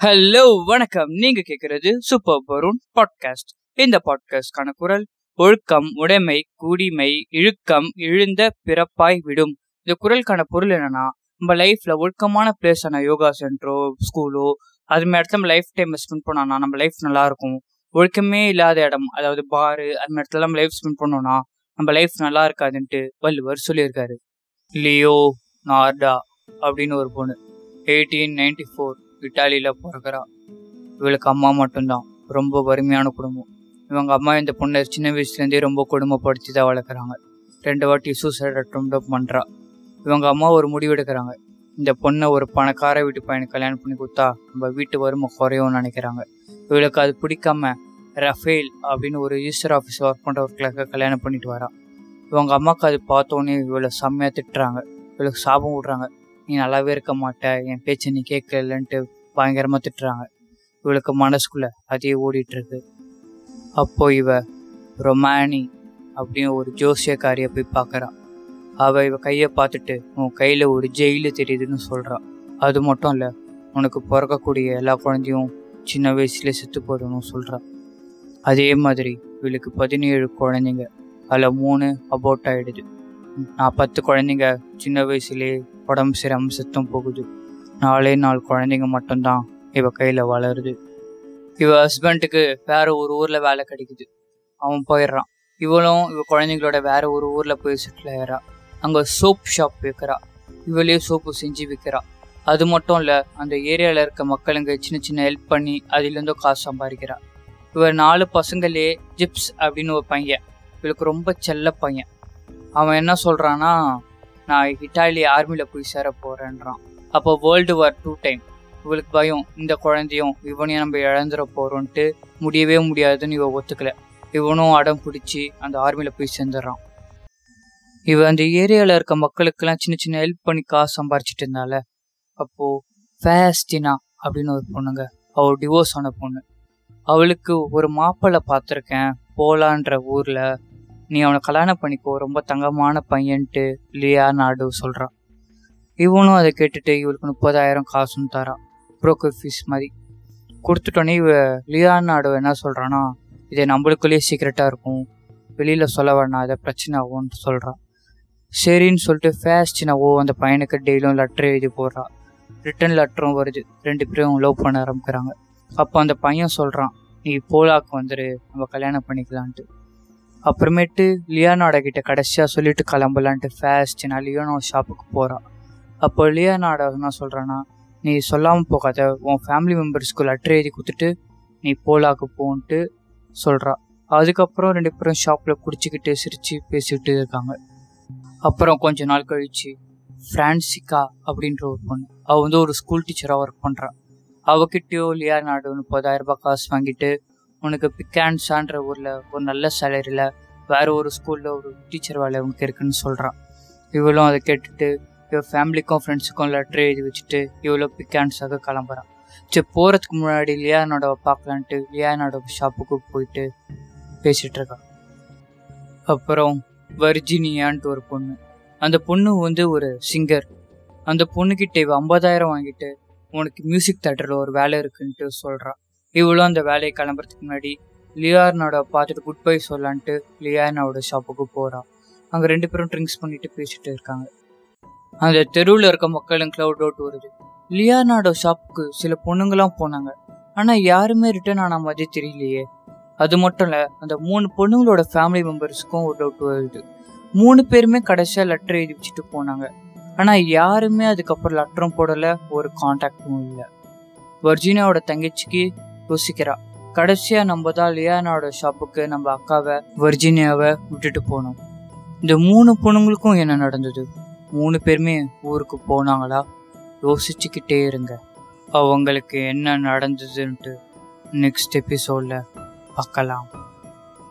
Hello வணக்கம். நீங்க கேக்குறது சூப்பர் பரூன் பாட்காஸ்ட் இந்த பாட்காஸ்ட்கான குரல் ஒழுக்கம் உடைமை குடிமை இழுக்கம் இழுந்த பிறப்பாய் விடும். இந்த குரலுக்கான பொருள் என்னன்னா நம்ம லைஃப்ல ஒழுக்கமான பிளேஸ் ஆன யோகா சென்டரோ ஸ்கூலோ அது மாதிரி இடத்துல லைஃப் டைம் ஸ்பெண்ட் பண்ணோம்னா நம்ம லைஃப் நல்லா இருக்கும். ஒழுக்கமே இல்லாத இடம் அதாவது பாரு அது மாதிரி இடத்துல நம்ம லைஃப் ஸ்பெண்ட் பண்ணோம்னா நம்ம லைஃப் நல்லா இருக்காதுன்ட்டு வள்ளுவர் சொல்லியிருக்காரு. லியோ நார்டா அப்படின்னு ஒரு பொண்ணு. எயிட்டீன் நைன்டி ஃபோர் இட்டாலியில் பிறக்கிறா. இவளுக்கு அம்மா மட்டும்தான். ரொம்ப வறுமையான குடும்பம். இவங்க அம்மா இந்த பொண்ணை சின்ன வயசுலேருந்தே ரொம்ப கொடுமைப்படுத்தி தான் வளர்க்குறாங்க. ரெண்டு வாட்டி சூசைட் அட்டம் பண்ணுறா இவங்க அம்மா ஒரு முடிவு எடுக்கிறாங்க. இந்த பொண்ணை ஒரு பணக்கார வீட்டு பையனுக்கு கல்யாணம் பண்ணி கொடுத்தா நம்ம வீட்டு வறுமை குறையும்னு நினைக்கிறாங்க. இவளுக்கு அது பிடிக்காம ரஃபேல் அப்படின்னு ஒரு ரிஜிஸ்டர் ஆஃபீஸ் ஒர்க் பண்ணுறவர்களுக்கு கல்யாணம் பண்ணிட்டு வரா. இவங்க அம்மாவுக்கு அது பார்த்தோன்னே இவளை செம்மையாக திட்டுறாங்க. இவளுக்கு சாபம் விட்றாங்க. நீ நல்லாவே இருக்க மாட்ட என் பேச்சை நீ கேட்கலன்ட்டு பயங்கரமாக திட்டுறாங்க. இவளுக்கு மனசுக்குள்ள அதே ஓடிட்டுருக்கு. அப்போ இவ ரொமானி அப்படின்னு ஒரு ஜோசியக்காரியை போய் பார்க்குறான் அவள் இவ கையை பார்த்துட்டு உன் கையில் ஒரு ஜெயிலு தெரியுதுன்னு சொல்கிறான் அது மட்டும் இல்லை உனக்கு பிறக்கக்கூடிய எல்லா குழந்தையும் சின்ன வயசுல செத்து போயிடணும் சொல்கிறான் அதே மாதிரி இவளுக்கு பதினேழு குழந்தைங்க அதில் மூணு அபோட் ஆகிடுது நான் பத்து குழந்தைங்க சின்ன வயசுலேயே உடம்பு சிரமம் செத்தும் போகுது. நாலே நாலு குழந்தைங்க மட்டும்தான் இவ கையில் வளருது. இவ ஹஸ்பண்டுக்கு வேற ஒரு ஊரில் வேலை கிடைக்குது. அவன் போயிடுறான். இவளும் இவ குழந்தைங்களோட வேற ஒரு ஊரில் போய் செட்டில் ஆயிரா அங்கே சோப் ஷாப் விற்கிறா இவளே சோப்பு செஞ்சு விற்கிறா அது மட்டும் இல்லை அந்த ஏரியாவில் இருக்க மக்களுங்க சின்ன சின்ன ஹெல்ப் பண்ணி அதுலேருந்தும் காசு சம்பாதிக்கிறா. இவ நாலு பசங்களே ஜிப்ஸ் அப்படின்னு ஒரு பையன். இவளுக்கு ரொம்ப செல்ல பையன். அவன் என்ன சொல்கிறான்னா நான் இட்டாலி ஆர்மியில் போய் சேர போகிறேன்றான் அப்போ வேர்ல்டு வார் டூ டைம் இவளுக்கு பயம். இந்த குழந்தையும் இவனையும் நம்ம இழந்துட போகிறோன்ட்டு முடியவே முடியாதுன்னு இவன் ஒத்துக்கல. இவனும் அடம் பிடிச்சி அந்த ஆர்மியில் போய் சேர்ந்துடுறான் இவன் அந்த ஏரியாவில் இருக்க மக்களுக்கெல்லாம் சின்ன சின்ன ஹெல்ப் பண்ணி காசு சம்பாரிச்சிட்டு இருந்தால. அப்போது ஃபேஸ்டினா அப்படின்னு ஒரு பொண்ணுங்க. அவள் டிவோர்ஸ் ஆன பொண்ணு. அவளுக்கு ஒரு மாப்பிள்ளை பார்த்துருக்கேன். போலான்ற ஊரில் நீ அவனை கல்யாணம் பண்ணிக்கோ ரொம்ப தங்கமான பையன்ட்டு லியா நாடு சொல்கிறான் இவனும் அதை கேட்டுட்டு இவளுக்கு முப்பதாயிரம் காசும் தரான். புரோக்கர் ஃபீஸ் மாதிரி. கொடுத்துட்டோன்னே இவ லியா நாடு என்ன சொல்கிறான்னா இதை நம்மளுக்குள்ளேயே சீக்கிரட்டாக இருக்கும். வெளியில் சொல்ல வேணாம் அதை பிரச்சனை ஆகும்னு சொல்கிறான் சரின்னு சொல்லிட்டு ஃபேஸ்டினாவோ அந்த பையனுக்கு டெய்லியும் லெட்டர் எழுதி போடுறா. ரிட்டன் லெட்டரும் வருது. ரெண்டு பேரும் லவ் பண்ண ஆரம்பிக்கிறாங்க. அப்போ அந்த பையன் சொல்கிறான் நீ போலாக்கு வந்துடு நம்ம கல்யாணம் பண்ணிக்கலான்ட்டு. அப்புறமேட்டு லியானாடா கிட்ட கடைசியாக சொல்லிட்டு கிளம்பலான்ட்டு ஃபேஸ்டினா லியோனோ ஷாப்புக்கு போகிறான் அப்போ லியானாடா என்ன சொல்கிறேன்னா நீ சொல்லாமல் போகாத உன் ஃபேமிலி மெம்பர்ஸ்க்கு லெட்டர் எழுதி கொடுத்துட்டு நீ போலாக்கு போன்ட்டு சொல்கிறா அதுக்கப்புறம் ரெண்டு பேரும் ஷாப்பில் குடிச்சிக்கிட்டு சிரித்து பேசிக்கிட்டு இருக்காங்க. அப்புறம் கொஞ்ச நாள் கழிச்சு ஃப்ரான்சிகா அப்படின்ற ஒரு பொண்ணு அவள் வந்து ஒரு ஸ்கூல் டீச்சராக ஒர்க் பண்ணுறான் அவகிட்டயோ லியா நாடு முப்பதாயிரம் ரூபாய் காசு வாங்கிட்டு உனக்கு பிக்கான்ஸான்ற ஊரில் ஒரு நல்ல சேலரியில் வேற ஒரு ஸ்கூலில் ஒரு டீச்சர் வேலை உனக்கு இருக்குன்னு சொல்கிறான் இவளும் அதை கேட்டுட்டு இவள் ஃபேமிலிக்கும் ஃப்ரெண்ட்ஸுக்கும் லெட்டர் எழுதி வச்சுட்டு இவ்வளோ பிக்கான்ஸாக கிளம்புறான். சரி போகிறதுக்கு முன்னாடி லியானோட பார்க்கலான்ட்டு லியானோட ஷாப்புக்கு போயிட்டு பேசிகிட்டு இருக்கான் அப்புறம் வர்ஜினியான்ட்டு ஒரு பொண்ணு. அந்த பொண்ணு வந்து ஒரு சிங்கர் அந்த பொண்ணுக்கிட்ட இவ ஐம்பதாயிரம் வாங்கிட்டு உனக்கு மியூசிக் தேட்டரில் ஒரு வேலை இருக்குன்ட்டு சொல்கிறான் இவளும் அந்த வேலையை கிளம்புறதுக்கு முன்னாடி லியார்னோட பார்த்துட்டு குட் பை சொல்லான்ட்டு லியார்னோட ஷாப்புக்கு போகிறான் அங்கே ரெண்டு பேரும் ட்ரிங்க்ஸ் பண்ணிட்டு பேசிட்டு இருக்காங்க. அந்த தெருவில் இருக்க மக்களும் க்ளவுட் அவுட் வருது. லியானாடோ ஷாப்புக்கு சில பொண்ணுங்களாம் போனாங்க. ஆனால் யாருமே ரிட்டர்ன் ஆன மாதிரி தெரியலையே. அது மட்டும் இல்லை அந்த மூணு பொண்ணுங்களோட ஃபேமிலி மெம்பர்ஸுக்கும் ஒரு டவுட் வருது. மூணு பேருமே கடைசியாக லெட்டர் எழுதி வச்சுட்டு போனாங்க. ஆனால் யாருமே அதுக்கப்புறம் லெட்டரும் போடலை ஒரு காண்டாக்டும் இல்லை. வர்ஜீனாவோட தங்கச்சிக்கு யோசிக்கிறா. கடைசியா நம்ம தான் லியானோட ஷாப்புக்கு நம்ம அக்காவை வர்ஜீனியாவை விட்டுட்டு போனோம். இந்த மூணு பொண்ணுங்களுக்கும் என்ன நடந்தது? மூணு பேருமே ஊருக்கு போனாங்களா? யோசிச்சுக்கிட்டே இருங்க. அவங்களுக்கு என்ன நடந்ததுன்ட்டு நெக்ஸ்ட் எபிசோடில் பார்க்கலாம்.